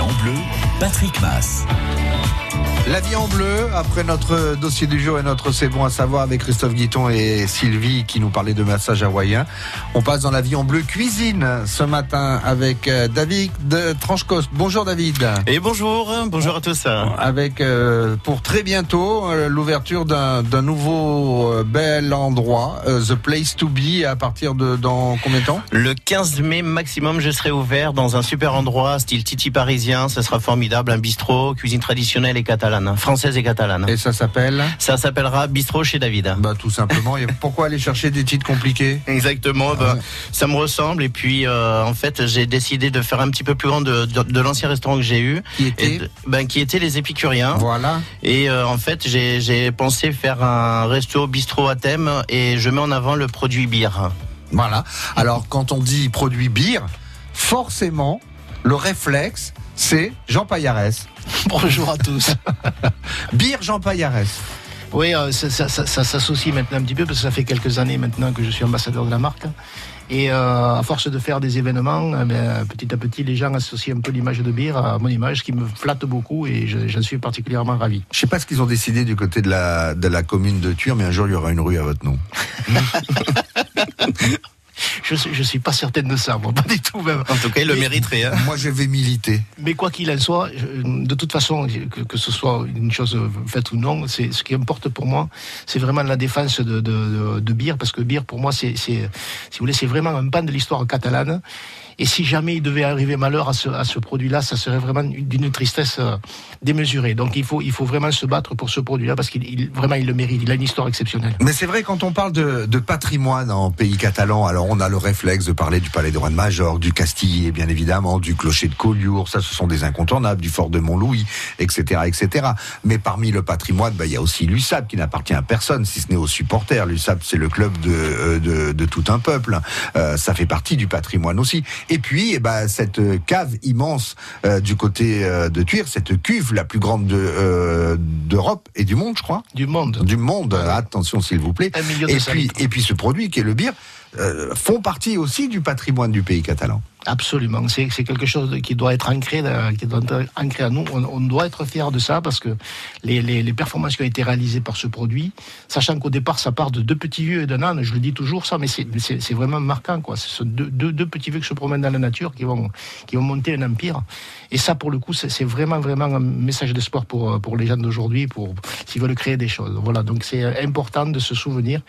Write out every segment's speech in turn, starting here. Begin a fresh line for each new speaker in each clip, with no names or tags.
en bleu, Patrick Mass.
La vie en bleu, après notre dossier du jour et notre C'est bon à savoir avec Christophe Guiton et Sylvie qui nous parlaient de massage hawaïen. On passe dans la vie en bleu cuisine ce matin avec euh, David de Tranchecoste. Bonjour David.
Et bonjour, bonjour à tous.
Avec euh, pour très bientôt euh, l'ouverture d'un nouveau bel endroit, The Place to Be, à partir de dans combien de temps?
Le 15 mai maximum, je serai ouvert dans un super endroit, style Titi parisien. Ce sera formidable, un bistrot, cuisine traditionnelle et catalane, française et catalane.
Et ça s'appelle
Ça s'appellera Bistrot chez David.
Bah tout simplement. Et pourquoi aller chercher des titres compliqués?
Exactement, bah,
ouais.
ça me ressemble. Et puis, euh, en fait, j'ai décidé de faire un petit peu plus grand de, de, de l'ancien restaurant que j'ai eu,
Qui était
de- ben, qui était les Épicuriens.
Voilà.
Et euh, en fait, j'ai j'ai pensé faire un resto bistrot à thème et je mets en avant le produit bière.
Voilà. Alors, quand on dit produit bière, forcément, le réflexe, c'est Jean Paillarès.
Bonjour à tous.
Bière Jean Paillarès.
Oui, euh, ça, ça- ça- ça s'associe maintenant un petit peu parce que ça fait quelques années maintenant que je suis ambassadeur de la marque. Et euh, à force de faire des événements, eh ben, petit à petit, les gens associent un peu l'image de bière à mon image, ce qui me flatte beaucoup et je- j'en suis particulièrement ravi.
Je sais pas ce qu'ils ont décidé du côté de la, de la commune de Tuire, mais un jour, il y aura une rue à votre nom.
Je suis, je suis pas certaine de ça, moi, pas du tout même.
En tout cas, il le mériterait. hein.
Moi, je vais militer.
Mais quoi qu'il en soit, de toute façon, que, que ce soit une chose faite ou non, c'est ce qui importe pour moi, c'est vraiment la défense de, de, de, de bière, parce que bière pour moi, c'est, c'est, si vous voulez, c'est vraiment un pan de l'histoire catalane. Et si jamais il devait arriver malheur à ce, à ce produit-là, ça serait vraiment d'une tristesse euh, démesurée. Donc il faut, il faut vraiment se battre pour ce produit-là, parce qu'il il- vraiment il le mérite. Il a une histoire exceptionnelle.
Mais c'est vrai, quand on parle de, de patrimoine en pays catalan, alors on a le réflexe de parler du palais de de Major, du Castillet, bien évidemment, du clocher de Collioure, ça ce sont des incontournables, du fort de Montlouis, etc., etc. Mais parmi le patrimoine, bah, il y a aussi l'USAP qui n'appartient à personne, si ce n'est aux supporters. L'USAP, c'est le club de, euh, de tout un peuple. Euh, ça fait partie du patrimoine aussi. Et puis, eh ben, cette cave immense euh, du côté euh, de Tuire, cette cuve la plus grande de, euh, d'Europe et du monde, je crois.
Du monde.
Du monde, attention s'il vous plaît.
Un million de
Et puis, et puis ce produit qui est le bière euh, font partie aussi du patrimoine du pays catalan.
Absolument, c'est quelque chose qui doit être ancré, dans- qui doit ancré à nous. On, doit être fier de ça parce que les, performances qui ont été réalisées par ce produit, sachant qu'au départ ça part de deux petits vieux et d'un âne, je le dis toujours ça, mais c'est- vraiment marquant quoi. Ce sont deux, petits vieux qui se promènent dans la nature, qui vont qui vont monter un empire. Et ça pour le coup, c'est vraiment vraiment un message d'espoir pour pour les gens d'aujourd'hui, pour s'ils veulent créer des choses. Voilà, donc c'est important de se souvenir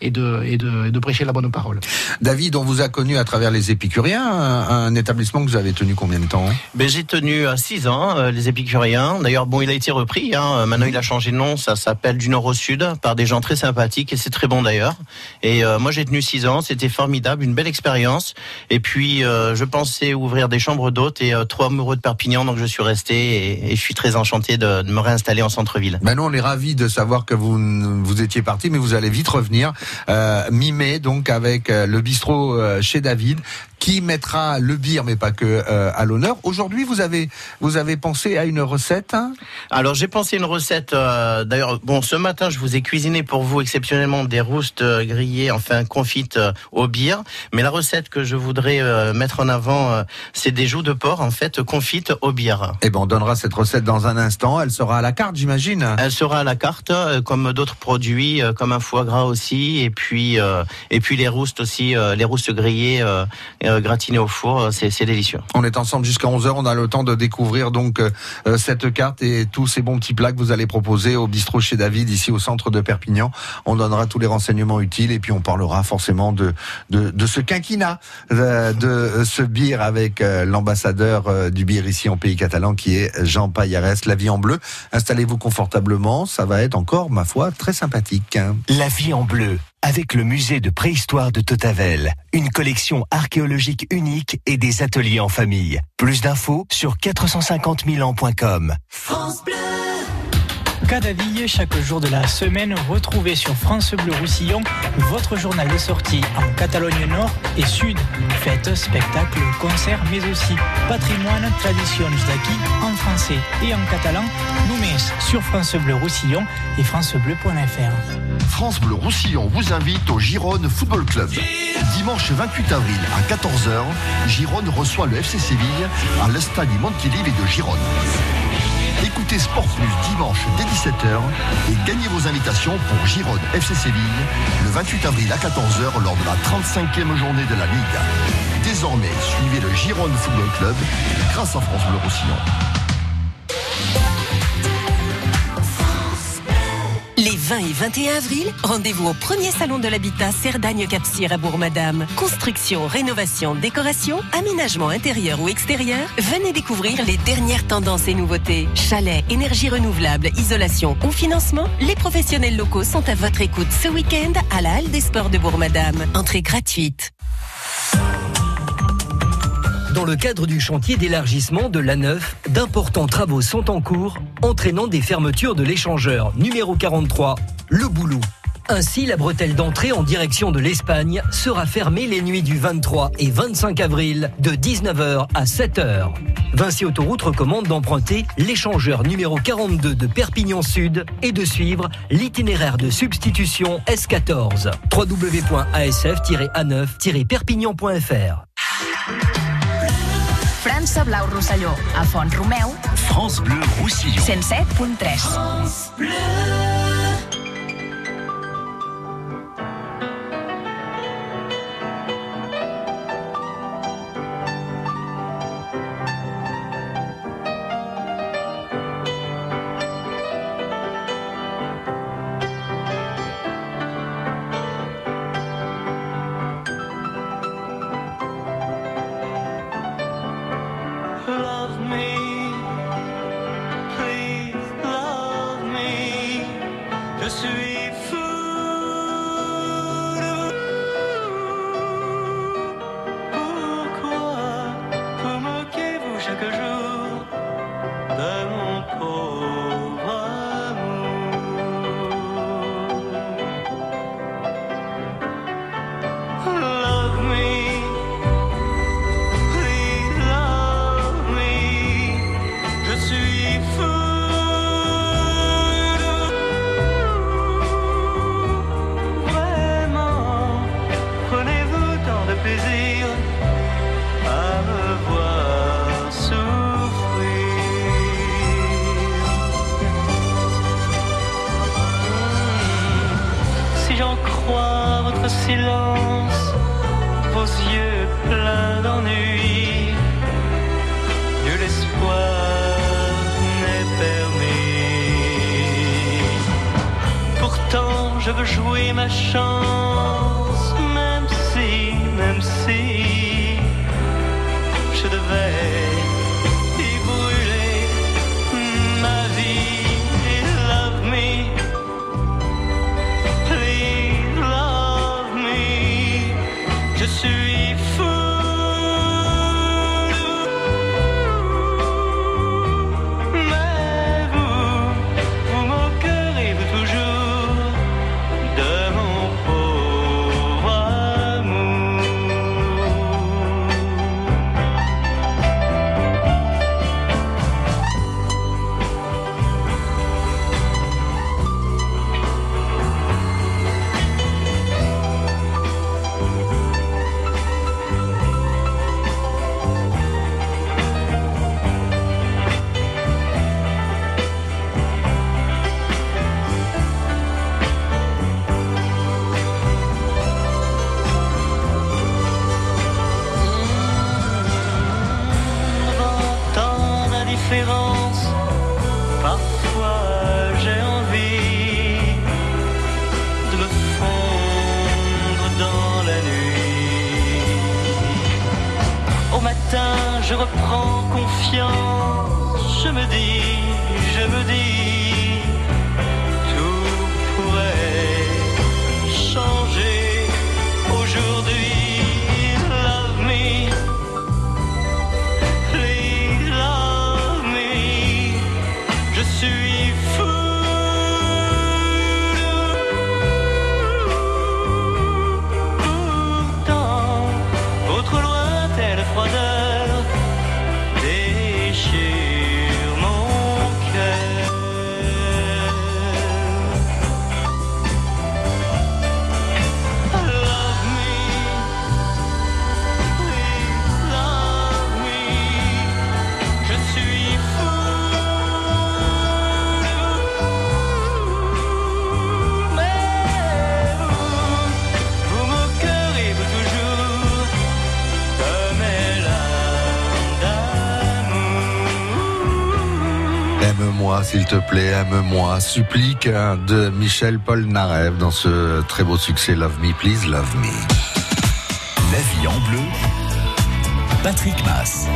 et de et de, et de prêcher la bonne parole.
David, on vous a connu à travers les Épicuriens, un, établissement que vous avez tenu combien de temps?
Ben, j'ai tenu à 6 ans euh, les Épicuriens. D'ailleurs, bon, il a été repris. Hein. Euh, Maintenant, il a changé de nom. Ça s'appelle du Nord au Sud par des gens très sympathiques et c'est très bon d'ailleurs. Et euh, moi, j'ai tenu 6 ans. C'était formidable, une belle expérience. Et puis, euh, je pensais ouvrir des chambres d'hôtes et euh, trop amoureux de Perpignan, donc je suis resté et, et je suis très enchanté de, de me réinstaller en centre-ville.
Ben nous, on est ravis de savoir que vous vous étiez parti, mais vous allez vite revenir. Euh, mi-mai, donc avec euh, le bistrot euh, chez David, qui mettra le bière, mais pas que euh, à l'honneur. Aujourd'hui, vous avez vous avez pensé à une recette. hein?
Alors j'ai pensé une recette. euh, D'ailleurs, bon, ce matin, je vous ai cuisiné pour vous exceptionnellement des roustes euh, grillées, enfin confites euh, au bière. Mais la recette que je voudrais euh, mettre en avant, euh, c'est des joues de porc en fait confites au bière.
Eh ben, on donnera cette recette dans un instant. Elle sera à la carte, j'imagine.
Elle sera à la carte, euh, comme d'autres produits, euh, comme un foie gras aussi, et puis euh, et puis les roustes aussi, euh, les roustes grillées, euh, euh, gratinées au four, euh, c'est c'est délicieux.
On est ensemble jusqu'à 11h. On a le temps de découvrir donc euh, cette carte et tous ces bons petits plats que vous allez proposer au bistrot chez David ici au centre de Perpignan. On donnera tous les renseignements utiles et puis on parlera forcément de de, de ce quinquina, euh, de ce bière avec euh, l'ambassadeur euh, du bière ici en pays catalan qui est Jean Paillarès. La vie en bleu. Installez-vous confortablement. Ça va être encore, ma foi, très sympathique. hein.
La vie en bleu, avec le musée de préhistoire de Totavel. Une collection archéologique unique et des ateliers en famille. Plus d'infos sur 450 000 ans.com.
Cadaville, chaque jour de la semaine, retrouvez sur France Bleu Roussillon votre journal de sortie en Catalogne Nord et Sud. Fêtes, spectacles, concerts, mais aussi patrimoine, traditions d'acquis en français et en catalan. Nous sur France Bleu Roussillon et francebleu.fr.
France Bleu Roussillon vous invite au Gironde Football Club. Dimanche 28 avril à 14h, Gironde reçoit le FC Séville à l'Estade Montilivi de Gironde. Écoutez Sport Plus dimanche dès 17h et gagnez vos invitations pour Gironde FC Séville le 28 avril à 14h lors de la 35e journée de la Ligue. Désormais, suivez le Gironde Football Club grâce à France Bleu Roussillon.
20 et 21 avril, rendez-vous au premier salon de l'habitat Cerdagne-Capcir à Bourg-Madame. Construction, rénovation, décoration, aménagement intérieur ou extérieur, venez découvrir les dernières tendances et nouveautés. Chalet, énergie renouvelable, isolation ou financement, les professionnels locaux sont à votre écoute ce week-end à la Halle des Sports de Bourg-Madame. Entrée gratuite.
Dans le cadre du chantier d'élargissement de l'A9, d'importants travaux sont en cours, entraînant des fermetures de l'échangeur numéro 43, le Boulou. Ainsi, la bretelle d'entrée en direction de l'Espagne sera fermée les nuits du 23 et 25 avril de 19h à 7h. Vinci Autoroute recommande d'emprunter l'échangeur numéro 42 de Perpignan Sud et de suivre l'itinéraire de substitution S14. www.asf-a9-perpignan.fr
França Blau Rosselló, a Font Romeu.
France Bleu Roussillon.
107.3. France Bleu. je veux jouer ma chance, même si, même si je devais.
Suis fou.
S'il te plaît, aime-moi. Supplique de Michel Paul Narev dans ce très beau succès Love Me, Please Love Me.
La vie en bleu. Patrick Mass.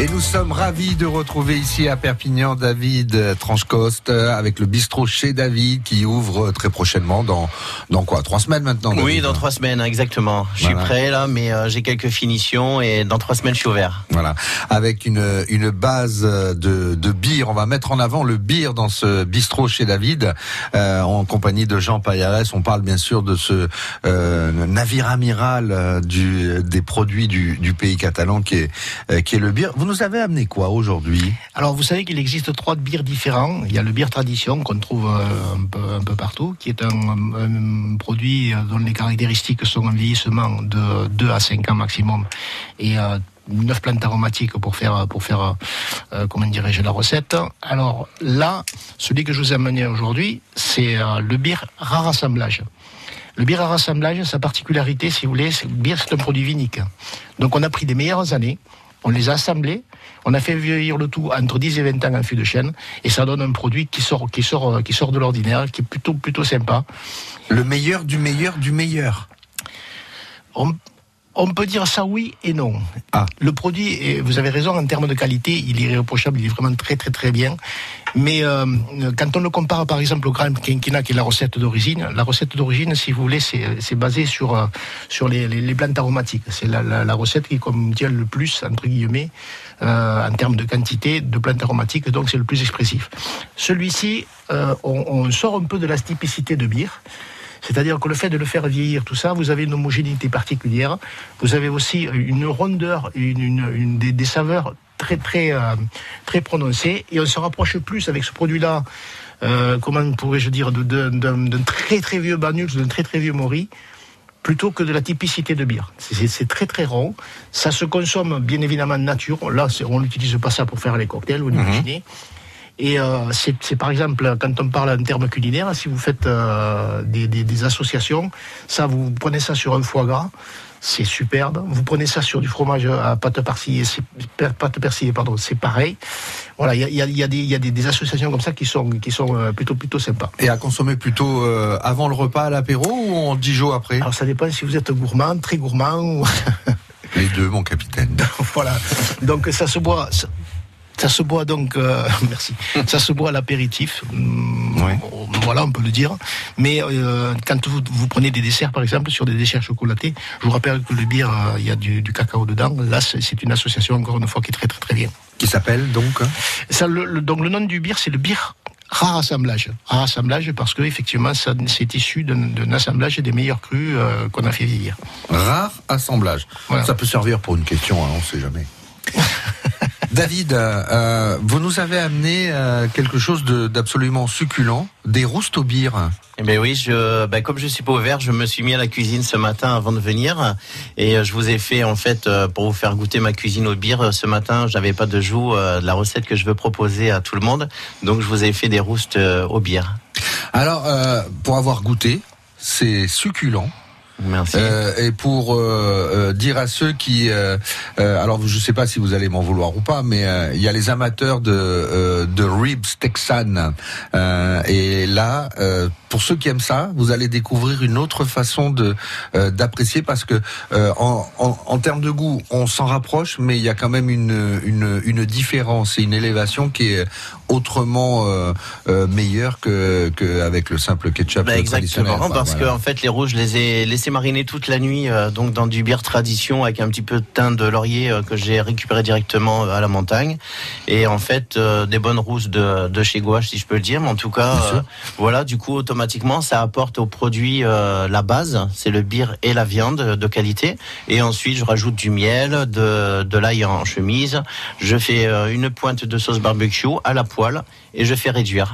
Et nous sommes ravis de retrouver ici à Perpignan David Tranchecoste avec le bistrot chez David qui ouvre très prochainement dans, dans quoi? Trois semaines maintenant
Oui, dans trois semaines, exactement. Je suis
Voilà.
prêt là, mais euh, j'ai quelques finitions et dans trois semaines, je suis ouvert.
Voilà, avec une, une base de, de bière. On va mettre en avant le bière dans ce bistrot chez David, euh, en compagnie de Jean Payares. On parle bien sûr de ce euh, navire amiral euh, du, des produits du, du pays catalan qui est, euh, qui est le bière. Vous nous avez amené quoi aujourd'hui?
Alors, vous savez qu'il existe trois bières différents. Il y a le bière tradition qu'on trouve euh, un peu, partout, qui est un, produit dont les caractéristiques sont un vieillissement de 2 à 5 ans maximum et euh, 9 plantes aromatiques pour faire, pour faire comment dirais-je, la recette. Alors là, celui que je vous ai amené aujourd'hui, c'est le bière rare assemblage. Le bière à rassemblage, sa particularité, si vous voulez, c'est que le bière, c'est un produit vinique. Donc on a pris des meilleures années, on les a assemblés, on a fait vieillir le tout entre 10 et 20 ans en fût de chêne, et ça donne un produit qui sort, qui sort, qui sort de l'ordinaire, qui est plutôt, plutôt sympa.
Le meilleur du meilleur du meilleur.
On, on peut dire ça oui et non.
Ah.
Le produit, vous avez raison, en termes de qualité, il est irréprochable, il est vraiment très très très bien. Mais euh, quand on le compare par exemple au Grand Quinquina, qui est la recette d'origine, la recette d'origine, si vous voulez, c'est basé sur, euh, sur les, les, les plantes aromatiques. C'est la, la, la recette qui contient le plus, entre guillemets, euh, en termes de quantité de plantes aromatiques, donc c'est le plus expressif. Celui-ci, euh, on, on sort un peu de la typicité de bière. C'est-à-dire que le fait de le faire vieillir, tout ça, vous avez une homogénéité particulière. Vous avez aussi une rondeur, une, une, une des, des saveurs très très euh, très prononcées. Et on se rapproche plus avec ce produit-là. Euh, comment pourrais-je dire d'un très très vieux Banux, d'un très très vieux Mori, plutôt que de la typicité de bière. C'est- très très rond. Ça se consomme bien évidemment nature. Là, on n'utilise pas ça pour faire les cocktails, vous l'imaginez. Et euh, c'est par exemple, quand on parle en termes culinaires, si vous faites euh, des, des- des associations, ça, vous prenez ça sur un foie gras, c'est superbe. Vous prenez ça sur du fromage à pâte persillée, pâte persillée, pardon, c'est pareil. Voilà, il y a, y des, il y a des, des associations comme ça qui sont, qui sont euh, plutôt, plutôt sympas.
Et à consommer plutôt euh, avant le repas à l'apéro ou en 10 jours après?
Alors ça dépend si vous êtes gourmand, très gourmand ou
Les deux, mon capitaine.
voilà. Donc ça se boit. Ça, se boit donc, euh, merci. Ça se boit à l'apéritif,
Ouais.
voilà, on peut le dire. Mais euh, quand vous, vous prenez des desserts, par exemple, sur des desserts chocolatés, je vous rappelle que le bière, euh, il y a du, du cacao dedans. Là, c'est une association encore une fois qui est très très très bien.
Qui s'appelle donc
Ça, le, le- donc le nom du bière, c'est le bière rare assemblage. Rare assemblage parce que effectivement, ça c'est issu d'un d'un assemblage des meilleurs crus euh, qu'on a fait vieillir.
Rare assemblage.
Voilà.
Ça peut servir pour une question, hein, on ne sait jamais. David, euh, euh, vous nous avez amené euh, quelque chose de- d'absolument succulent, des roustes au bière.
Eh ben oui, je, ben comme je suis pas ouvert, je me suis mis à la cuisine ce matin avant de venir, et euh, je vous ai fait en fait euh, pour vous faire goûter ma cuisine au bière. Ce matin, j'avais pas de joue euh, de la recette que je veux proposer à tout le monde, donc je vous ai fait des roustes au bière.
Alors, euh, pour avoir goûté, c'est succulent. Euh, et pour euh, euh, dire à ceux qui, euh, alors je sais pas si vous allez m'en vouloir ou pas, mais il y a les amateurs de de ribs texan. Et là, pour ceux qui aiment ça, vous allez découvrir une autre façon de d'apprécier parce que en, en, en termes de goût, on s'en rapproche, mais il y a quand même une une, une différence et une élévation qui est autrement euh, euh, meilleure que que avec le simple ketchup
Bah, exactement, parce
voilà.
que en fait les rouges, je les ai laissés mariner toute la nuit, euh, donc dans du bière tradition avec un petit peu de thym de laurier euh, que j'ai récupéré directement euh, à la montagne, et en fait euh, des bonnes rousses de, de chez Gouache, si je peux le dire. Mais en tout cas, voilà, du coup automatiquement ça apporte au produit euh, la base, c'est le bière et la viande de qualité, et ensuite je rajoute du miel, de, de l'ail en chemise, je fais une pointe de sauce barbecue à la poêle et je fais réduire.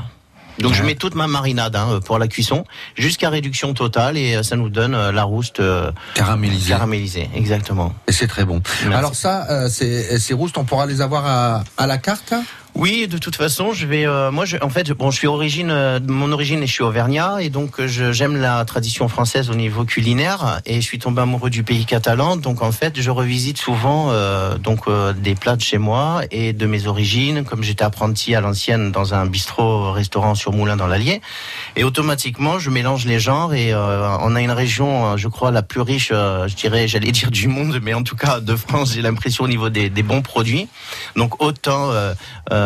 Donc je mets toute ma marinade hein, pour la cuisson jusqu'à réduction totale et euh, ça nous donne euh, la rouste euh,
caramélisé.
caramélisée, exactement.
Et c'est très bon.
Merci.
Alors ça, euh, ces, ces roustes, on pourra les avoir à, à la carte?
Oui, de toute façon, je vais. euh, moi, je, en fait, bon, je suis origine, euh, mon origine, je suis auvergnat, et donc euh, j'aime la tradition française au niveau culinaire, et je suis tombé amoureux du pays catalan. Donc, en fait, je revisite souvent euh, donc euh, des plats de chez moi et de mes origines, comme j'étais apprenti à l'ancienne dans un bistrot-restaurant sur Moulin dans l'Allier, et automatiquement, je mélange les genres. Et euh, on a une région, euh, je crois, la plus riche, euh, je dirais, j'allais dire du monde, mais en tout cas de France, j'ai l'impression au niveau des, des bons produits. Donc, autant euh, euh,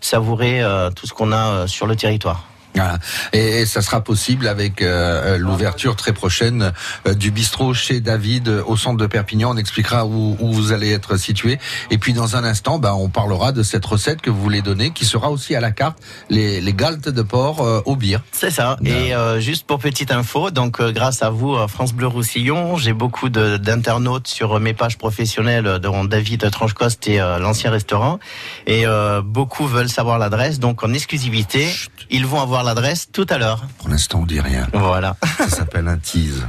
savourer euh, tout ce qu'on a euh, sur le territoire.
Voilà. Et, et ça sera possible avec euh, l'ouverture très prochaine euh, du bistrot chez David euh, au centre de Perpignan. On expliquera où, où vous allez être situé. Et puis dans un instant, bah, on parlera de cette recette que vous voulez donner, qui sera aussi à la carte, les, les galtes de porc euh, au beer.
C'est ça. Et euh, juste pour petite info, donc euh, grâce à vous, euh, France Bleu Roussillon, j'ai beaucoup d'internautes sur mes pages professionnelles, euh, dont David Tranchecoste et euh, l'ancien restaurant. Et euh, beaucoup veulent savoir l'adresse. Donc en exclusivité, ils vont avoir l'adresse tout à l'heure.
Pour l'instant, on dit rien.
Voilà.
Ça s'appelle un tease.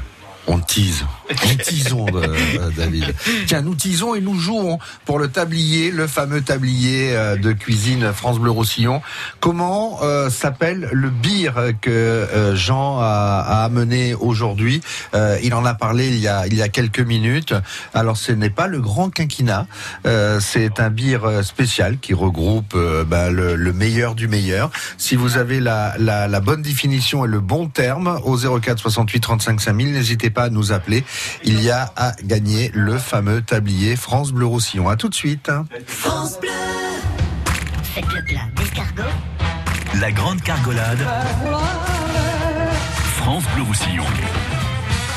On tease. On teasons, euh, euh, David. Tiens, nous teasons et nous jouons pour le tablier, le fameux tablier euh, de cuisine France Bleu Roussillon. Comment s'appelle le beer que Jean a, amené aujourd'hui? Il en a parlé il y a, quelques minutes. Alors, ce n'est pas le grand quinquina. C'est un beer spécial qui regroupe bah, le, le meilleur du meilleur. Si vous avez la, la, la bonne définition et le bon terme au 04 68 35 5000, n'hésitez pas à nous appeler. Il y a à gagner le fameux tablier France Bleu Roussillon. À tout de suite.
France Bleu. Faites le plat d'escargot.
La grande cargolade. France Bleu Roussillon.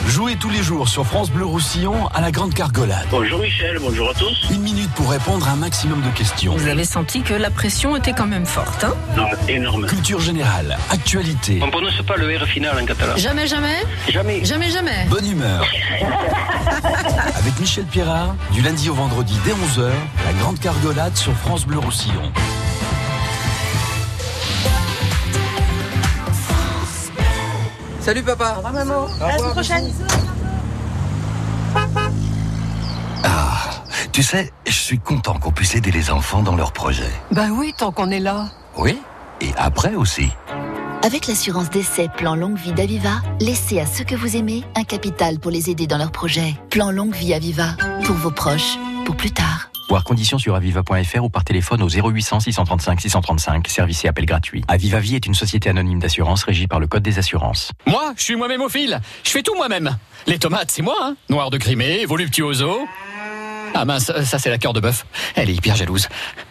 Jouez tous les jours sur France Bleu Roussillon à la Grande Cargolade.
Bonjour Michel, bonjour à tous.
Une minute pour répondre à un maximum de questions.
Vous avez senti que la pression était quand même forte, hein
Non, énorme.
Culture générale, actualité,
On prononce pas le R final en catalan.
Jamais, jamais
Jamais.
Jamais, jamais
bonne humeur. Avec Michel Pierrard, du lundi au vendredi dès 11h, la Grande Cargolade sur France Bleu Roussillon.
Salut papa.
Au revoir maman. À la semaine prochaine.
Ah, tu sais, je suis content qu'on puisse aider les enfants dans leurs projets.
Bah oui, tant qu'on est là.
Oui, et après aussi.
Avec l'assurance d'essai Plan Longue Vie d'Aviva, laissez à ceux que vous aimez un capital pour les aider dans leurs projets. Plan Longue Vie Aviva, pour vos proches, pour plus tard.
Voir conditions sur aviva.fr ou par téléphone au 0800 635 635, service et appel gratuit. Aviva Vie est une société anonyme d'assurance régie par le Code des assurances.
Moi, je suis moi-même au fil. Je fais tout moi-même. Les tomates, c'est moi, hein. Noir de Crimée, voluptuoso. Ah mince, ça c'est la cœur de bœuf. Elle est hyper jalouse.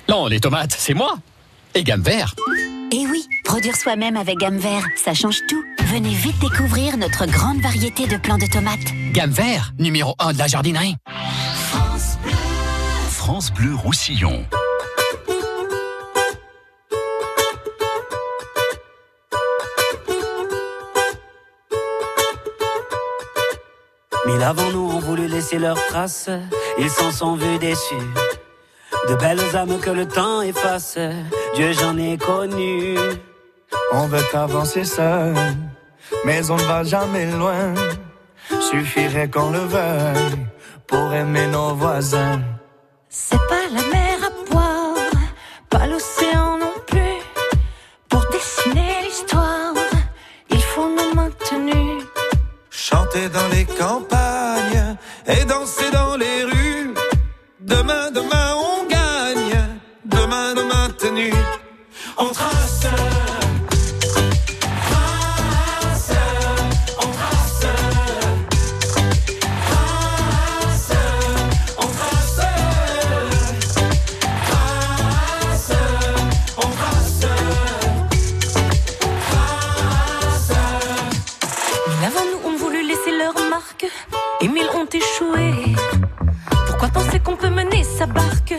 Non, les tomates, c'est moi. Et gamme vert.
Et oui, produire soi-même avec gamme vert, ça change tout. Venez vite découvrir notre grande variété de plants de tomates.
Gamme vert, numéro 1 de la jardinerie.
France Bleu Roussillon.
Mille avant nous ont voulu laisser leurs traces, ils s'en sont vus déçus. De belles âmes que le temps efface, Dieu j'en ai connu.
On veut avancer seul, mais on ne va jamais loin. Suffirait qu'on le veuille pour aimer nos voisins.
C'est pas la mer à boire, pas l'océan non plus. Pour dessiner l'histoire, il faut nos mains tenues.
Chanter dans les campagnes et danser dans les rues. Demain, demain, on gagne. Demain, demain, tenue. On trace.
Sa barque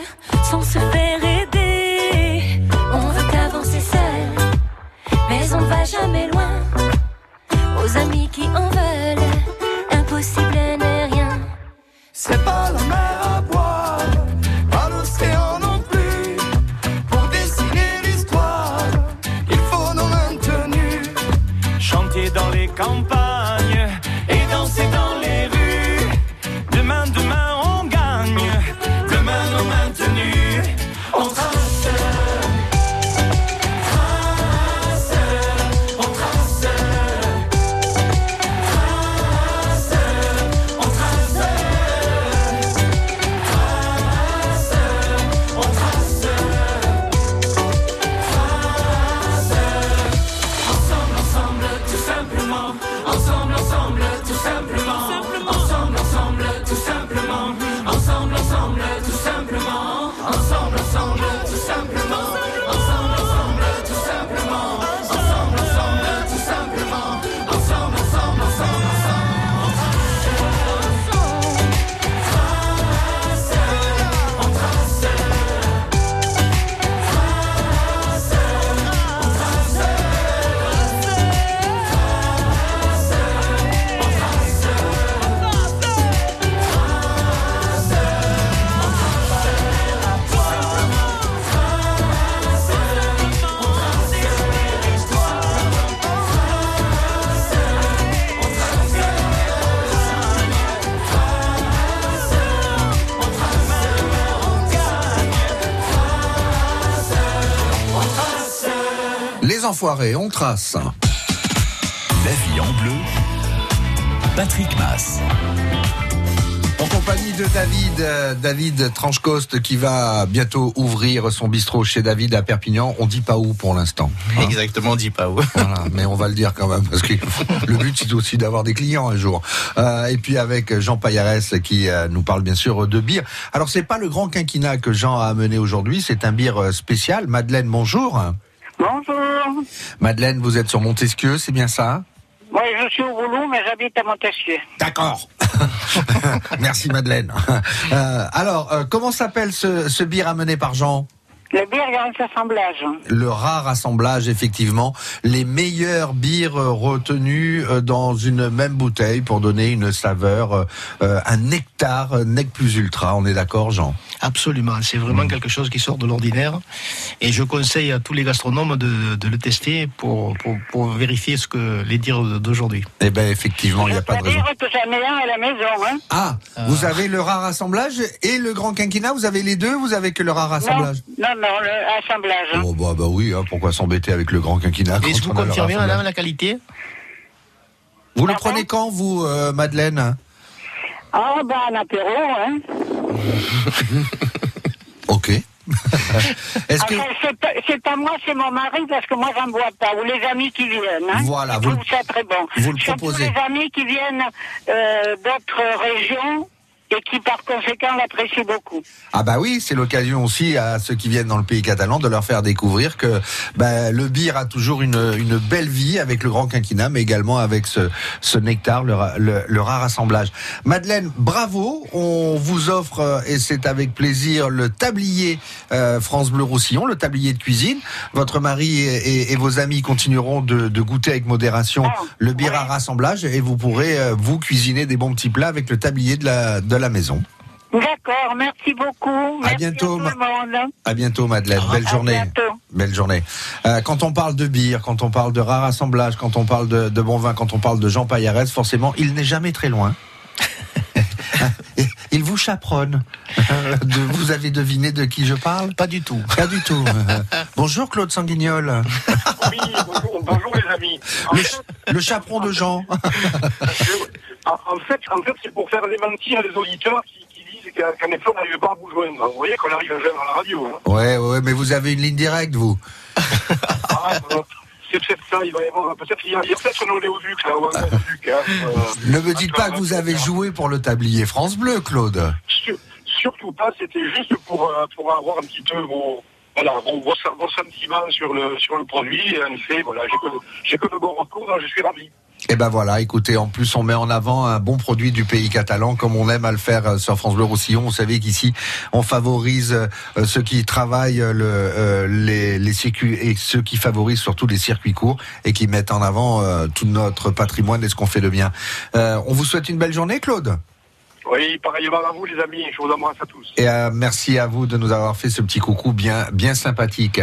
On
trace.
La vie en bleu. Patrick Mass.
En compagnie de David, euh, David Tranchecoste qui va bientôt ouvrir son bistrot chez David à Perpignan. On dit pas où pour l'instant. hein.
Exactement, on dit pas où.
Voilà, mais on va le dire quand même parce que le but c'est aussi d'avoir des clients un jour. Euh, et puis avec Jean Paillarès qui euh, nous parle bien sûr de bière. Alors c'est pas le grand quinquina que Jean a amené aujourd'hui, c'est un bière spécial. Madeleine, bonjour.
Bonjour.
Madeleine, vous êtes sur Montesquieu, c'est bien ça?
Moi, je suis au boulot, mais j'habite à Montesquieu.
D'accord. Merci Madeleine. Euh, alors, euh, comment s'appelle ce, ce bière amené par Jean?
Le bière, assemblage.
le rare assemblage, effectivement, les meilleures bières euh, retenues euh, dans une même bouteille pour donner une saveur, euh, un nectar, nec plus ultra. On est d'accord, Jean?
Absolument, c'est vraiment quelque chose qui sort de l'ordinaire. Et je conseille à tous les gastronomes de, de le tester pour, pour, pour vérifier ce que les dires d'aujourd'hui.
Eh bien, effectivement, il n'y a pas de raison.
Dire que j'en ai un à la maison, hein.
Ah, vous avez le rare assemblage et le grand quinquina, vous avez les deux, vous avez que le rare assemblage?
Non, non, non, le assemblage. hein.
Oh bah, bah oui, hein, pourquoi s'embêter avec le grand quinquina
Est-ce que vous confirmez, madame, la qualité?
Vous le prenez quand, vous, euh, Madeleine?
Ah, bah, un apéro, hein.
Ok. Est-ce que...
Enfin, c'est pas- moi, c'est mon mari, parce que moi, j'en bois pas. Ou les amis qui viennent, hein.
Voilà, vous
ça très bon.
vous le
Surtout
proposez.
les amis qui viennent euh, d'autres régions et qui, par conséquent, l'apprécient beaucoup.
Ah bah oui, c'est l'occasion aussi à ceux qui viennent dans le pays catalan de leur faire découvrir que bah, le bière a toujours une, une belle vie avec le grand quinquina, mais également avec ce, ce nectar, le, le- le rare assemblage. Madeleine, bravo, on vous offre, euh, et c'est avec plaisir, le tablier euh, France Bleu Roussillon, le tablier de cuisine. Votre mari et, et- et vos amis continueront de, de goûter avec modération le bière à rassemblage et vous pourrez euh, vous cuisiner des bons petits plats avec le tablier de la, de la maison.
D'accord, merci beaucoup. Merci
bientôt,
à tout le monde.
À bientôt, Madeleine. Belle
À
journée.
bientôt.
Belle journée. Euh, quand on parle de bière, quand on parle de rare assemblage, quand on parle de, de bon vin, quand on parle de Jean Paillarès, forcément, il n'est jamais très loin. Il vous chaperonne. De- vous avez deviné de qui je parle?
Pas du tout.
Pas du tout. Bonjour Claude Sanguignol.
Oui, bonjour, bonjour les amis. En
Le,
fait,
ch- le chaperon de Jean.
en, en fait, en fait, c'est pour faire démentir les auditeurs qui, qui disent qu'un effort n'arrive pas à vous joindre. Vous voyez qu'on arrive à joindre à la radio. Hein.
Ouais, ouais, mais vous avez une ligne directe, vous.
Ah, euh, c'est peut-être ça, il va y avoir peut-être il y a, il y a peut-être un oléoduc là, ou un gazoduc, hein, euh,
Ne me dites pas que vous avez joué pour le tablier France Bleu, Claude.
sur- surtout pas, c'était juste pour, euh, pour avoir un petit peu vos, voilà, vos, vos, vos sentiments sur le, sur le produit. Et en effet, voilà, j'ai que, que de bons recours, donc je suis ravi.
Et ben voilà, écoutez, en plus on met en avant un bon produit du pays catalan comme on aime à le faire euh, sur France Bleu Roussillon. Vous savez qu'ici on favorise euh, ceux qui travaillent euh, le, euh, les, les circuits et ceux qui favorisent surtout les circuits courts et qui mettent en avant euh, tout notre patrimoine et ce qu'on fait de bien. Euh, on vous souhaite une belle journée, Claude.
Oui, pareillement à vous les amis, je vous embrasse à tous.
Et euh, merci à vous de nous avoir fait ce petit coucou bien bien sympathique.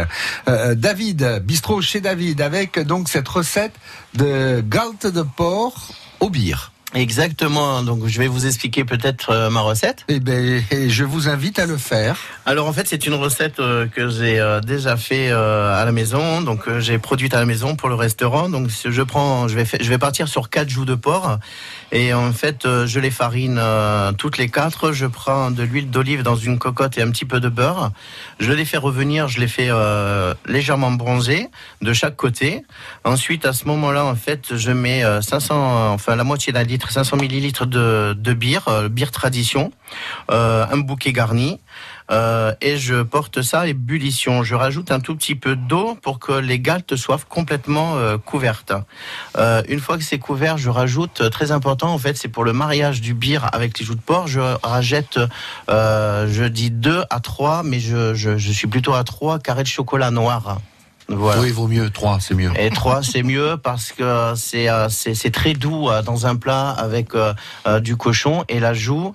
Euh, David, bistrot chez David, avec donc cette recette de galte de porc au bière.
Exactement. Donc, je vais vous expliquer peut-être euh, ma recette.
Eh ben, je vous invite à le faire.
Alors, en fait, c'est une recette euh, que j'ai euh, déjà fait euh, à la maison. Donc, euh, j'ai produite à la maison pour le restaurant. Donc, je prends, je vais, je vais partir sur quatre joues de porc. Et en fait, euh, je les farine euh, toutes les quatre. Je prends de l'huile d'olive dans une cocotte et un petit peu de beurre. Je les fais revenir. Je les fais euh, légèrement bronzer de chaque côté. Ensuite, à ce moment-là, en fait, je mets euh, 500, enfin la moitié d'un litre, 500 millilitres de, de bière, bière tradition, un bouquet garni. Euh, et je porte ça à ébullition. Je rajoute un tout petit peu d'eau pour que les galtes soient complètement euh, couvertes. Euh, une fois que c'est couvert, je rajoute, très important en fait, c'est pour le mariage du bière avec les joues de porc, je rajoute, euh, je dis 2 à 3, mais je, je, je suis plutôt à 3 carrés de chocolat noir. Voilà.
Oui, il vaut mieux. Trois, c'est mieux.
Et 3, c'est mieux parce que c'est euh, c'est c'est très doux euh, dans un plat avec euh, du cochon et la joue,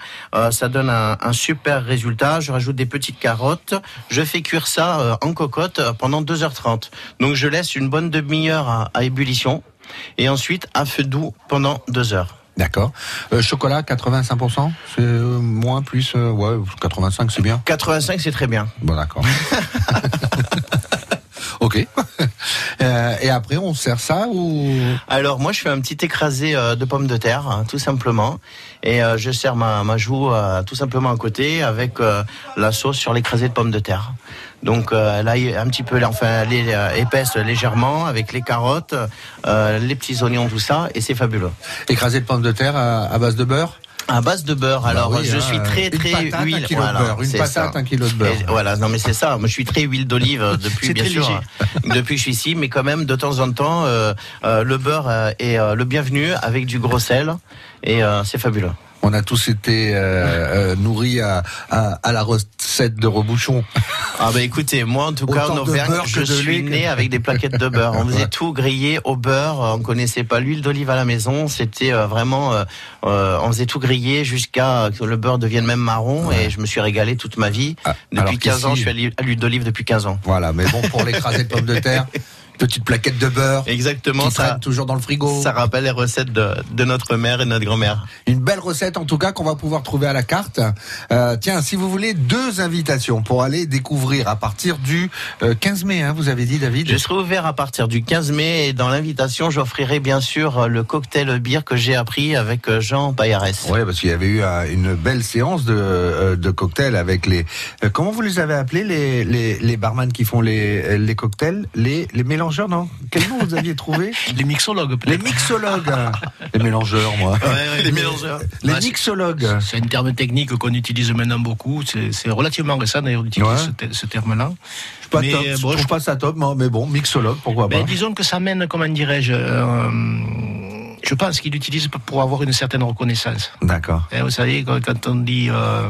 ça donne un, un super résultat. Je rajoute des petites carottes, je fais cuire ça en cocotte pendant 2h30. Donc je laisse une bonne demi-heure à, à ébullition et ensuite à feu doux pendant 2 heures.
D'accord. Euh, chocolat, 85%, c'est euh, moins, plus, euh, ouais, 85, c'est bien.
85, c'est très bien.
Bon, d'accord. ok. Euh, Et après, on sert ça ou?
Alors moi je fais un petit écrasé euh, de pommes de terre, hein, tout simplement, et euh, je sers ma, ma joue tout simplement à côté avec la sauce sur l'écrasé de pommes de terre. Donc elle a un petit peu, enfin elle est épaisse légèrement avec les carottes, les petits oignons, tout ça, et c'est fabuleux.
écrasé de pommes de terre à, à base de beurre?
À base de beurre.
Bah
Alors
oui,
je
hein,
suis très
une
très
patate, un
huile.
kilo de beurre, une patate,
ça.
un kilo de beurre.
Et voilà, non mais c'est ça. Moi je suis très huile d'olive euh, depuis bien sûr
léger.
depuis que je suis ici, mais quand même de temps en temps euh, euh, le beurre euh, est euh, le bienvenu avec du gros sel et euh, c'est fabuleux.
On a tous été euh, euh, nourris à, à, à la recette de Rebouchon.
Ah bah écoutez, moi en tout cas
Autant
en Auvergne, je
de
suis né avec des plaquettes de beurre. On faisait
Ouais.
tout grillé au beurre. On connaissait pas l'huile d'olive à la maison. C'était euh, vraiment, euh, euh, on faisait tout griller jusqu'à que le beurre devienne même marron. Et je me suis régalé toute ma vie.
Ah,
depuis 15 ans, je suis à l'huile- à l'huile d'olive depuis 15 ans.
Voilà, mais bon, pour l'écrasé de pommes de terre, petite plaquette de beurre
Exactement,
qui
ça,
toujours dans le frigo.
ça rappelle les recettes de, de notre mère et de notre grand-mère.
Une belle recette en tout cas qu'on va pouvoir trouver à la carte. Euh, tiens, si vous voulez deux invitations pour aller découvrir à partir du euh, 15 mai, hein, vous avez dit David
Je serai ouvert à partir du 15 mai et dans l'invitation, j'offrirai bien sûr le cocktail bière que j'ai appris avec euh, Jean Payarès.
Oui, parce qu'il y avait eu euh, une belle séance de, euh, de cocktails avec les. euh, comment vous les avez appelés les, les, les barman qui font les, les cocktails? Les, les mélangeurs, non Quel nom vous aviez trouvé
Les mixologues,
Les
peut-être.
mixologues Les mélangeurs, moi.
les mélangeurs.
Les
Ouais,
mixologues
C'est un terme technique qu'on utilise maintenant beaucoup. C'est relativement récent d'ailleurs d'utiliser
Ouais.
ce, te- ce terme-là.
Je suis pas
Mais,
top,
euh,
je trouve pas ça top, mais bon, mixologue, pourquoi
Ben,
pas
disons que ça mène, comment dirais-je, euh, je pense qu'il l'utilise pour avoir une certaine reconnaissance.
D'accord.
Hein, vous savez, quand, on dit euh,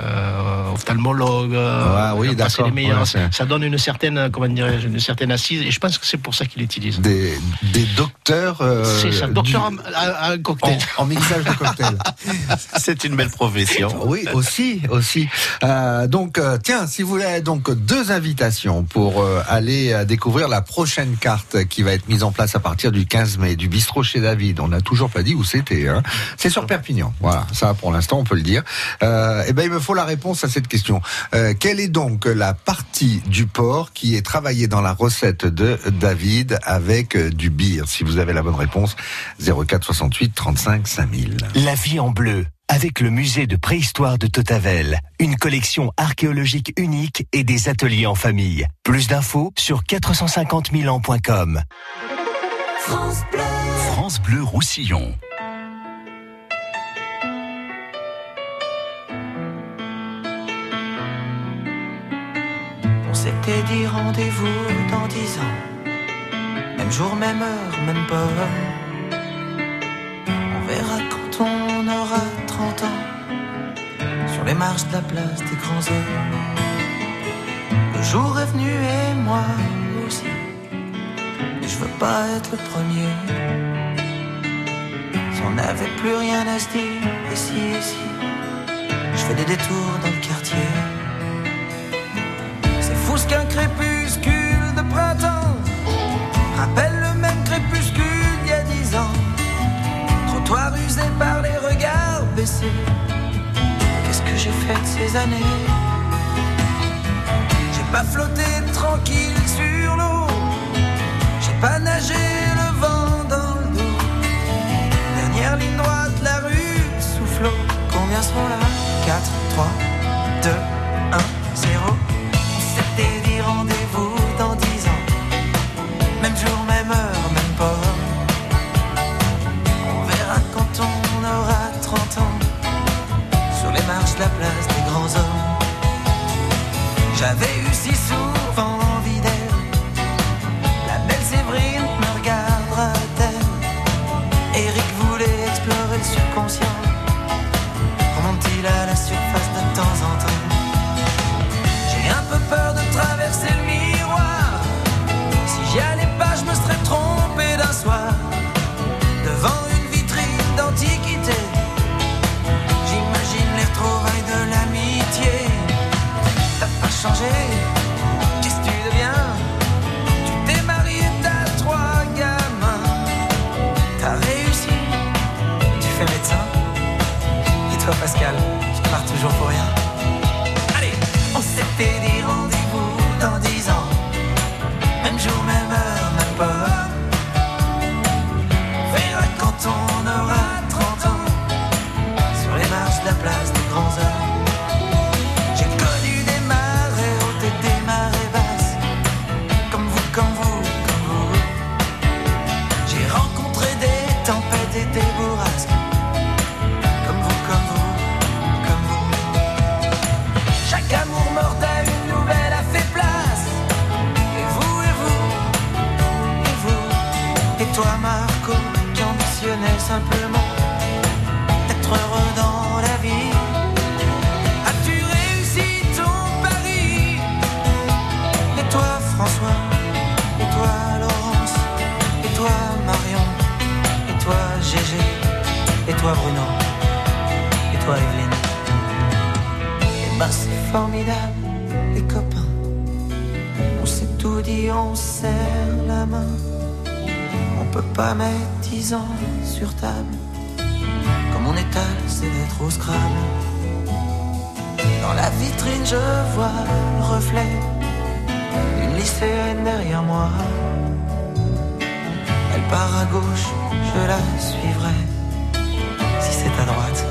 euh, ophtalmologue, euh,
oui,
les meilleurs,
ouais,
ça donne une certaine, comment dirais-je, une certaine assise, et je pense que c'est pour ça qu'il l'utilise.
Des, des docteurs. euh,
c'est ça, docteur
du-
en, cocktail.
en, en mixage de cocktails.
C'est une belle profession.
Oui, aussi, aussi. Euh, donc, euh, tiens, si vous voulez donc deux invitations pour euh, aller découvrir la prochaine carte qui va être mise en place à partir du 15 mai du bistrot chez David. On n'a toujours pas dit où c'était. Hein. C'est sur Perpignan. Voilà, ça pour l'instant on peut le dire. Euh, eh ben, il me faut la réponse à cette question. Euh, quelle est donc la partie du porc qui est travaillée dans la recette de David avec euh, du beer? Si vous avez la bonne réponse, 04 68 35 5000.
La vie en bleu. Avec le musée de préhistoire de Totavel, une collection archéologique unique et des ateliers en famille. Plus d'infos sur 450 000 ans.com.
France Bleu.
France Bleu Roussillon.
On s'était dit rendez-vous dans dix ans. Même jour, même heure, même pas. On verra quand on aura 30 ans. Sur les marches de la place des grands hommes. Le jour est venu et moi aussi. Je veux pas être le premier. Si on n'avait plus rien à se dire, et si, et si. Je fais des détours dans le quartier. C'est fou ce qu'un crépuscule de printemps rappelle le même crépuscule il y a dix ans. Trottoir usé par les regards baissés. Qu'est-ce que j'ai fait de ces années? J'ai pas flotté Combien sont là 4, 3, 2, 1, 0. On s'était dit rendez-vous dans 10 ans. Même jour, même heure, même pas. On verra quand on aura 30 ans. Sur les marches de la place des grands hommes. J'avais eu si souvent unusual for? Part à gauche, je la suivrai. Si c'est à droite,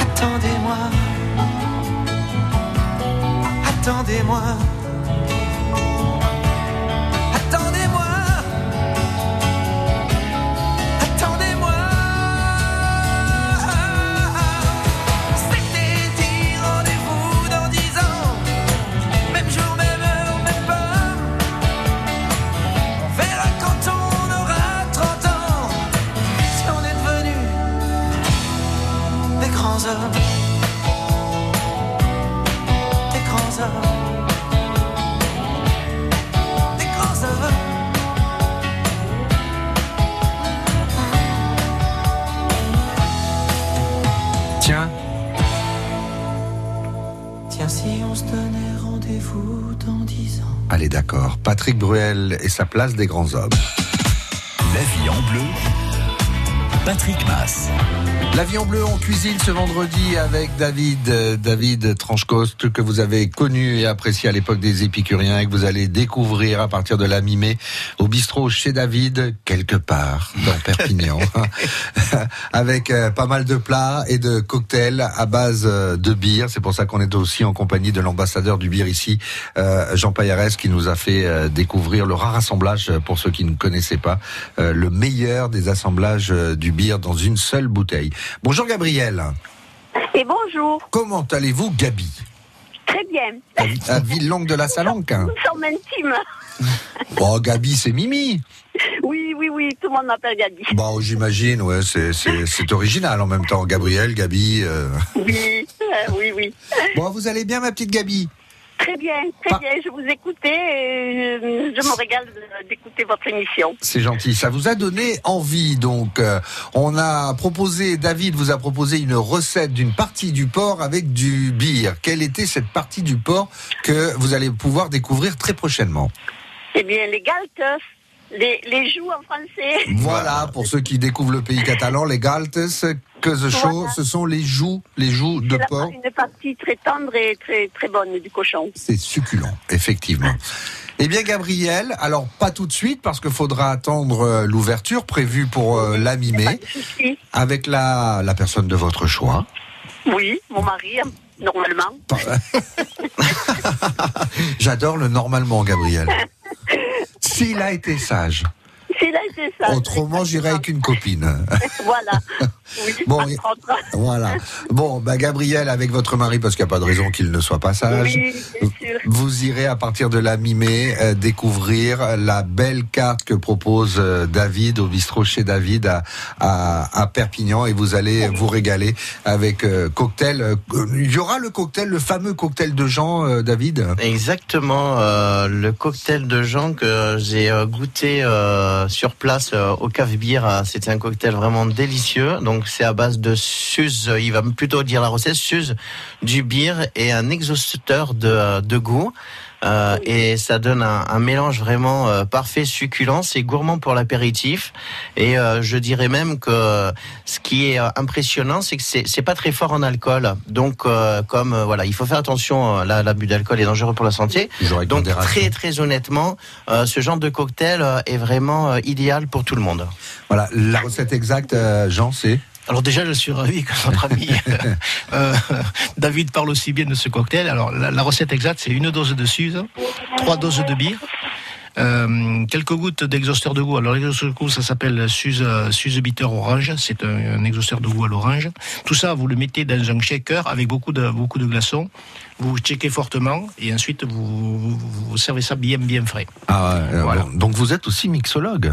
attendez-moi. Attendez-moi. Attendez-moi. Rendez-vous dans dix ans.
allez d'accord. Patrick Bruel et sa place des grands hommes.
La vie en bleu. Patrick Mass.
La vie en bleu en cuisine ce vendredi avec David, euh, David Tranchecoste que vous avez connu et apprécié à l'époque des épicuriens et que vous allez découvrir à partir de la mi-mai au bistrot chez David quelque part dans Perpignan avec euh, pas mal de plats et de cocktails à base euh, de bière. C'est pour ça qu'on est aussi en compagnie de l'ambassadeur du bière ici, euh, Jean Payarès, qui nous a fait découvrir le rare assemblage, pour ceux qui ne connaissaient pas, le meilleur des assemblages du bière dans une seule bouteille. Bonjour Gabriel.
Et bonjour.
Comment allez-vous, Gabi?
Très bien.
À, à Villelongue de la Salanque
Nous sommes intimes.
Oh, Gabi, c'est Mimi.
Oui, oui, oui, tout le monde m'appelle Gabi.
Bon, j'imagine, ouais, c'est, original en même temps. Gabriel, Gabi. euh.
Oui, euh, oui, oui.
Bon, vous allez bien, ma petite Gabi?
Très bien, très bien. Je vous écoutais et je, je me régale d'écouter votre émission.
C'est gentil. Ça vous a donné envie. Donc, euh, on a proposé, David vous a proposé une recette d'une partie du porc avec du beer. Quelle était cette partie du porc que vous allez pouvoir découvrir très prochainement?
Eh bien, les galtes, les, les joues en français.
Voilà, pour ceux qui découvrent le pays catalan, les galtes, que the show,
Voilà.
ce sont les joues, les joues de
C'est
porc.
une partie très tendre et très, très bonne du cochon.
C'est succulent, effectivement. Eh bien, Gabriel, alors pas tout de suite parce qu'il faudra attendre euh, l'ouverture prévue pour euh, la mi-mai avec la, la personne de votre choix.
Oui, mon mari, normalement.
J'adore le normalement, Gabriel. S'il a été sage.
C'est ça.
Autrement, j'irai avec une copine.
voilà. Oui,
Bon. Voilà. Bon, bah Gabriel avec votre mari, parce qu'il n'y a pas de raison qu'il ne soit pas sage.
Oui, bien sûr.
Vous irez à partir de la mi-mai euh, découvrir la belle carte que propose euh, David au bistrot chez David à, à, à Perpignan et vous allez vous régaler avec euh, cocktail. euh, Il y aura le cocktail, le fameux cocktail de Jean, euh, David?
Exactement, euh, le cocktail de Jean que j'ai euh, goûté euh, sur place euh, au Cave Beer, euh, c'était un cocktail vraiment délicieux. Donc c'est à base de suze, il va plutôt dire la recette, suze, du beer et un exhausteur de, de goût. Euh, et ça donne un, un mélange vraiment euh, parfait, succulent. C'est gourmand pour l'apéritif. Et euh, je dirais même que ce qui est impressionnant, c'est que c'est pas très fort en alcool. Donc, comme voilà, il faut faire attention. là, L'abus d'alcool est dangereux pour la santé. Donc, très très honnêtement, ce genre de cocktail est vraiment idéal pour tout le monde.
Voilà, la recette exacte, Jean, c'est?
Alors déjà, je suis ravi que notre ami euh, David parle aussi bien de ce cocktail. Alors la, la recette exacte, c'est une dose de suze, trois doses de bière, euh, quelques gouttes d'exhausteur de goût. Alors l'exhausteur de goût, ça s'appelle Suze, euh, Suze Bitter Orange. C'est un, un exhausteur de goût à l'orange. Tout ça, vous le mettez dans un shaker avec beaucoup de beaucoup de glaçons. Vous checkez fortement et ensuite vous, vous, vous servez ça bien bien frais.
Ah, euh, bon, donc vous êtes aussi mixologue.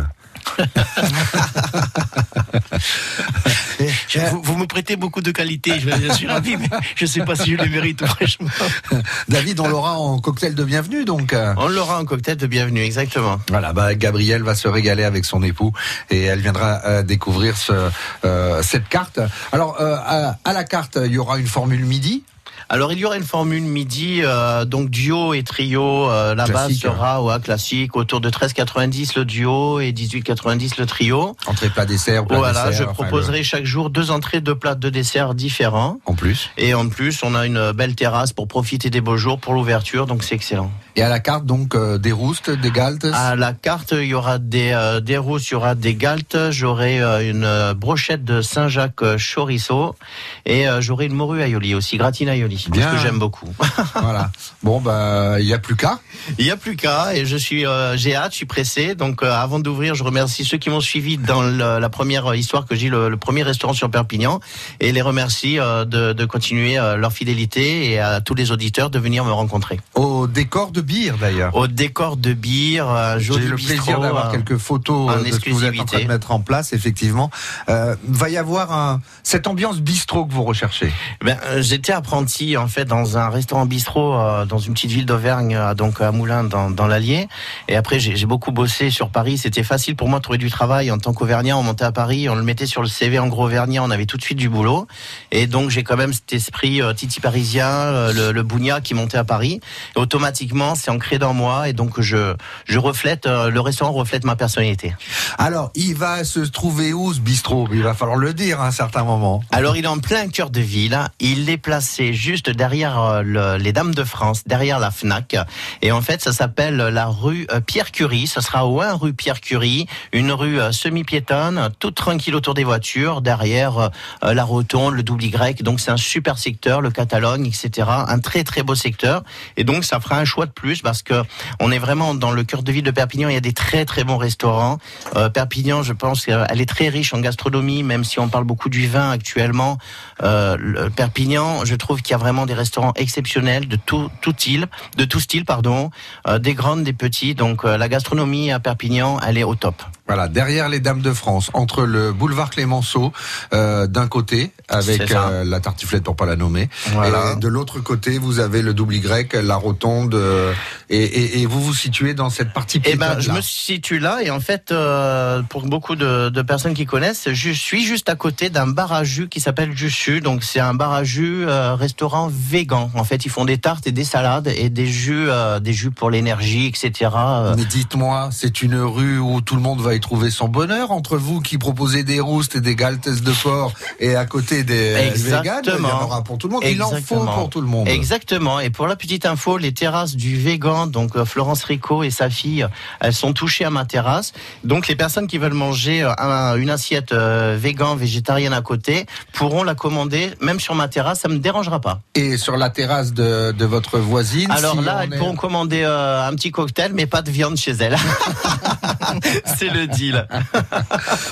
Je- vous, vous me prêtez beaucoup de qualité, je, suis ravi, mais je ne sais pas si je les mérite, franchement.
David, on l'aura en cocktail de bienvenue, donc. euh,
On l'aura en cocktail de bienvenue, exactement.
Voilà, bah, Gabrielle va se régaler avec son époux et elle viendra euh, découvrir ce, euh, cette carte. Alors, euh, à, à la carte, il y aura une formule midi.
Alors il y aura une formule midi, euh, donc duo et trio. euh, la base
hein.
sera ouais, classique, autour de 13,90 le duo et 18,90 le trio.
Entrée, plat, dessert, plat,
Voilà,
dessert,
je proposerai chaque jour deux entrées, deux plats, deux desserts différents.
En plus.
Et en plus, on a une belle terrasse pour profiter des beaux jours pour l'ouverture, donc c'est excellent.
Et à la carte, donc, euh, des roustes, des galtes.
À la carte, il y aura des, euh, des rousses, il y aura des galtes, j'aurai euh, une euh, brochette de Saint-Jacques chorizo et j'aurai une morue aioli aussi, gratine aioli,
Bien.
parce que j'aime beaucoup.
voilà. Bon, bah, il n'y a plus qu'à.
Il n'y a plus qu'à et je suis j'ai hâte, je suis pressé. Donc avant d'ouvrir, je remercie ceux qui m'ont suivi dans le- la première histoire que j'ai le, le premier restaurant sur Perpignan et les remercie de, de continuer leur fidélité et à tous les auditeurs de venir me rencontrer.
Au décor de bière, d'ailleurs.
Au décor de bière, joli
J'ai le plaisir d'avoir
euh,
quelques photos
en
euh, de ce que vous êtes en train de mettre en place, effectivement. Euh, va y avoir un, cette ambiance bistrot que vous recherchez.
Ben, euh, j'étais apprenti en fait dans un restaurant bistrot euh, dans une petite ville d'Auvergne, euh, donc à Moulins dans, dans l'Allier. Et après j'ai beaucoup bossé sur Paris. C'était facile pour moi de trouver du travail en tant qu'Auvergnat. On montait à Paris, on le mettait sur le CV en gros Auvergnat, on avait tout de suite du boulot. Et donc j'ai quand même cet esprit euh, titi parisien, euh, le, le bougna qui montait à Paris. Et automatiquement c'est ancré dans moi et donc je je reflète euh, le restaurant reflète ma personnalité.
Alors, il va se trouver où ce bistrot? Il va falloir le dire à un certain moment.
Alors il est en plein cœur de ville. Il est placé juste derrière euh, le- les Dames de France, derrière la Fnac. Et en fait, ça s'appelle la rue euh, Pierre Curie. Ça sera au 1 rue Pierre Curie, une rue semi-piétonne, toute tranquille autour des voitures, derrière la rotonde, le double Y. Donc c'est un super secteur, le Catalogne, etc. Un très très beau secteur. Et donc ça fera un choix de plus parce que on est vraiment dans le cœur de ville de Perpignan. Il y a des très très bons restaurants. Euh, Perpignan, je pense qu'elle est très riche en gastronomie, même si on parle beaucoup du vin actuellement. Euh, Perpignan, je trouve qu'il y a vraiment des restaurants exceptionnels de tout, style, de tout style, pardon, euh, des grandes, des petits. Donc euh, la gastronomie à Perpignan, elle est au top.
Voilà, derrière les Dames de France, entre le boulevard Clémenceau euh, d'un côté, avec euh, la tartiflette pour pas la nommer,
Voilà.
et de l'autre côté, vous avez le double Y, la rotonde, euh, et, et- et vous vous situez dans cette partie
Eh ben, je me situe là et en fait, euh, pour beaucoup de, de personnes qui connaissent, je suis juste à côté d'un bar à jus qui s'appelle Jussu. Donc c'est un bar à jus euh, restaurant végan. En fait, ils font des tartes et des salades et des jus, euh, des jus pour l'énergie, etc. Euh,
Mais dites-moi, c'est une rue où tout le monde va y trouver son bonheur entre vous qui proposez des roustes et des galtes de porc et à côté des euh, véganes, il y en aura pour tout le monde. Il en faut
Exactement.
pour tout le monde.
Exactement. Et pour la petite info, les terrasses du végan, donc euh, Florence Rico et sa fille, elles sont touchées à ma terrasse. Donc les personnes qui veulent manger euh, un- une assiette euh, végan, végétarienne à côté, pourront la commander même sur ma terrasse, ça me dérangera pas.
Et sur la terrasse de, de votre voisine.
Alors
si
là, elles
est-
pourront commander euh, un petit cocktail, mais pas de viande chez elles. C'est le deal.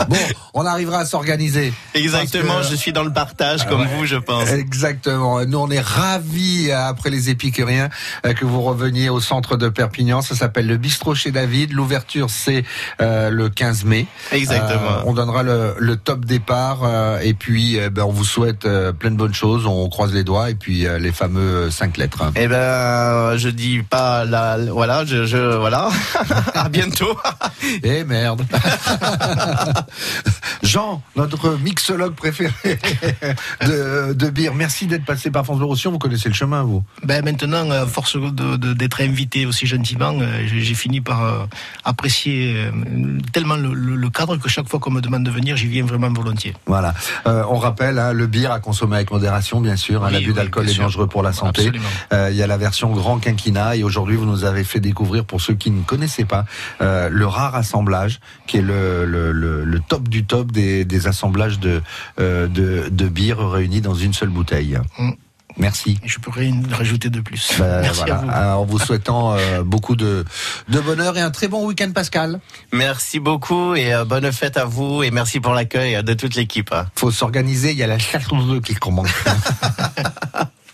Bon, on arrivera à s'organiser.
Exactement,
que-
je suis dans le partage comme
Ouais.
vous, je pense.
Exactement. Nous, on est ravis, euh, après les épicuriens, euh, que vous reveniez au centre de Perpignan. Ça s'appelle le Bistrot chez David. L'ouverture, c'est euh, le 15 mai.
Exactement.
Euh, on donnera le, le top départ. euh, et puis, euh, ben, on vous souhaite euh, plein de bonnes choses. On croise les doigts. Et puis, euh, les fameux cinq lettres. hein.
Eh ben, je dis pas la, voilà, je, je voilà. à bientôt.
Eh merde. Jean, notre mixologue préféré de, de bière. Merci d'être passé par France Bleu Roussillon. Vous connaissez le chemin, vous
Ben maintenant, force de- de- d'être invité aussi gentiment, euh, j'ai fini par euh, apprécier euh, tellement le, le- le cadre que chaque fois qu'on me demande de venir, j'y viens vraiment volontiers.
Voilà. Euh, on rappelle, hein, le bière à consommer avec modération, bien sûr. hein,
Oui,
L'abus
oui,
d'alcool est
sûr.
dangereux pour la santé. Euh, Il y a la version grand quinquina et aujourd'hui vous nous avez fait découvrir, pour ceux qui ne connaissaient pas, euh, le rare assemblage qui est le, top du top des, des assemblages de, de, de bières dans une seule bouteille.
Mm.
Merci.
Je peux rien rajouter de plus.
Ben,
Merci
voilà.
à vous.
Alors, en vous souhaitant euh, beaucoup de, de bonheur et un très bon week-end, Pascal.
Merci beaucoup et euh, bonne fête à vous et merci pour l'accueil de toute l'équipe.
Faut s'organiser. Il y a la chasse aux œufs qui commence.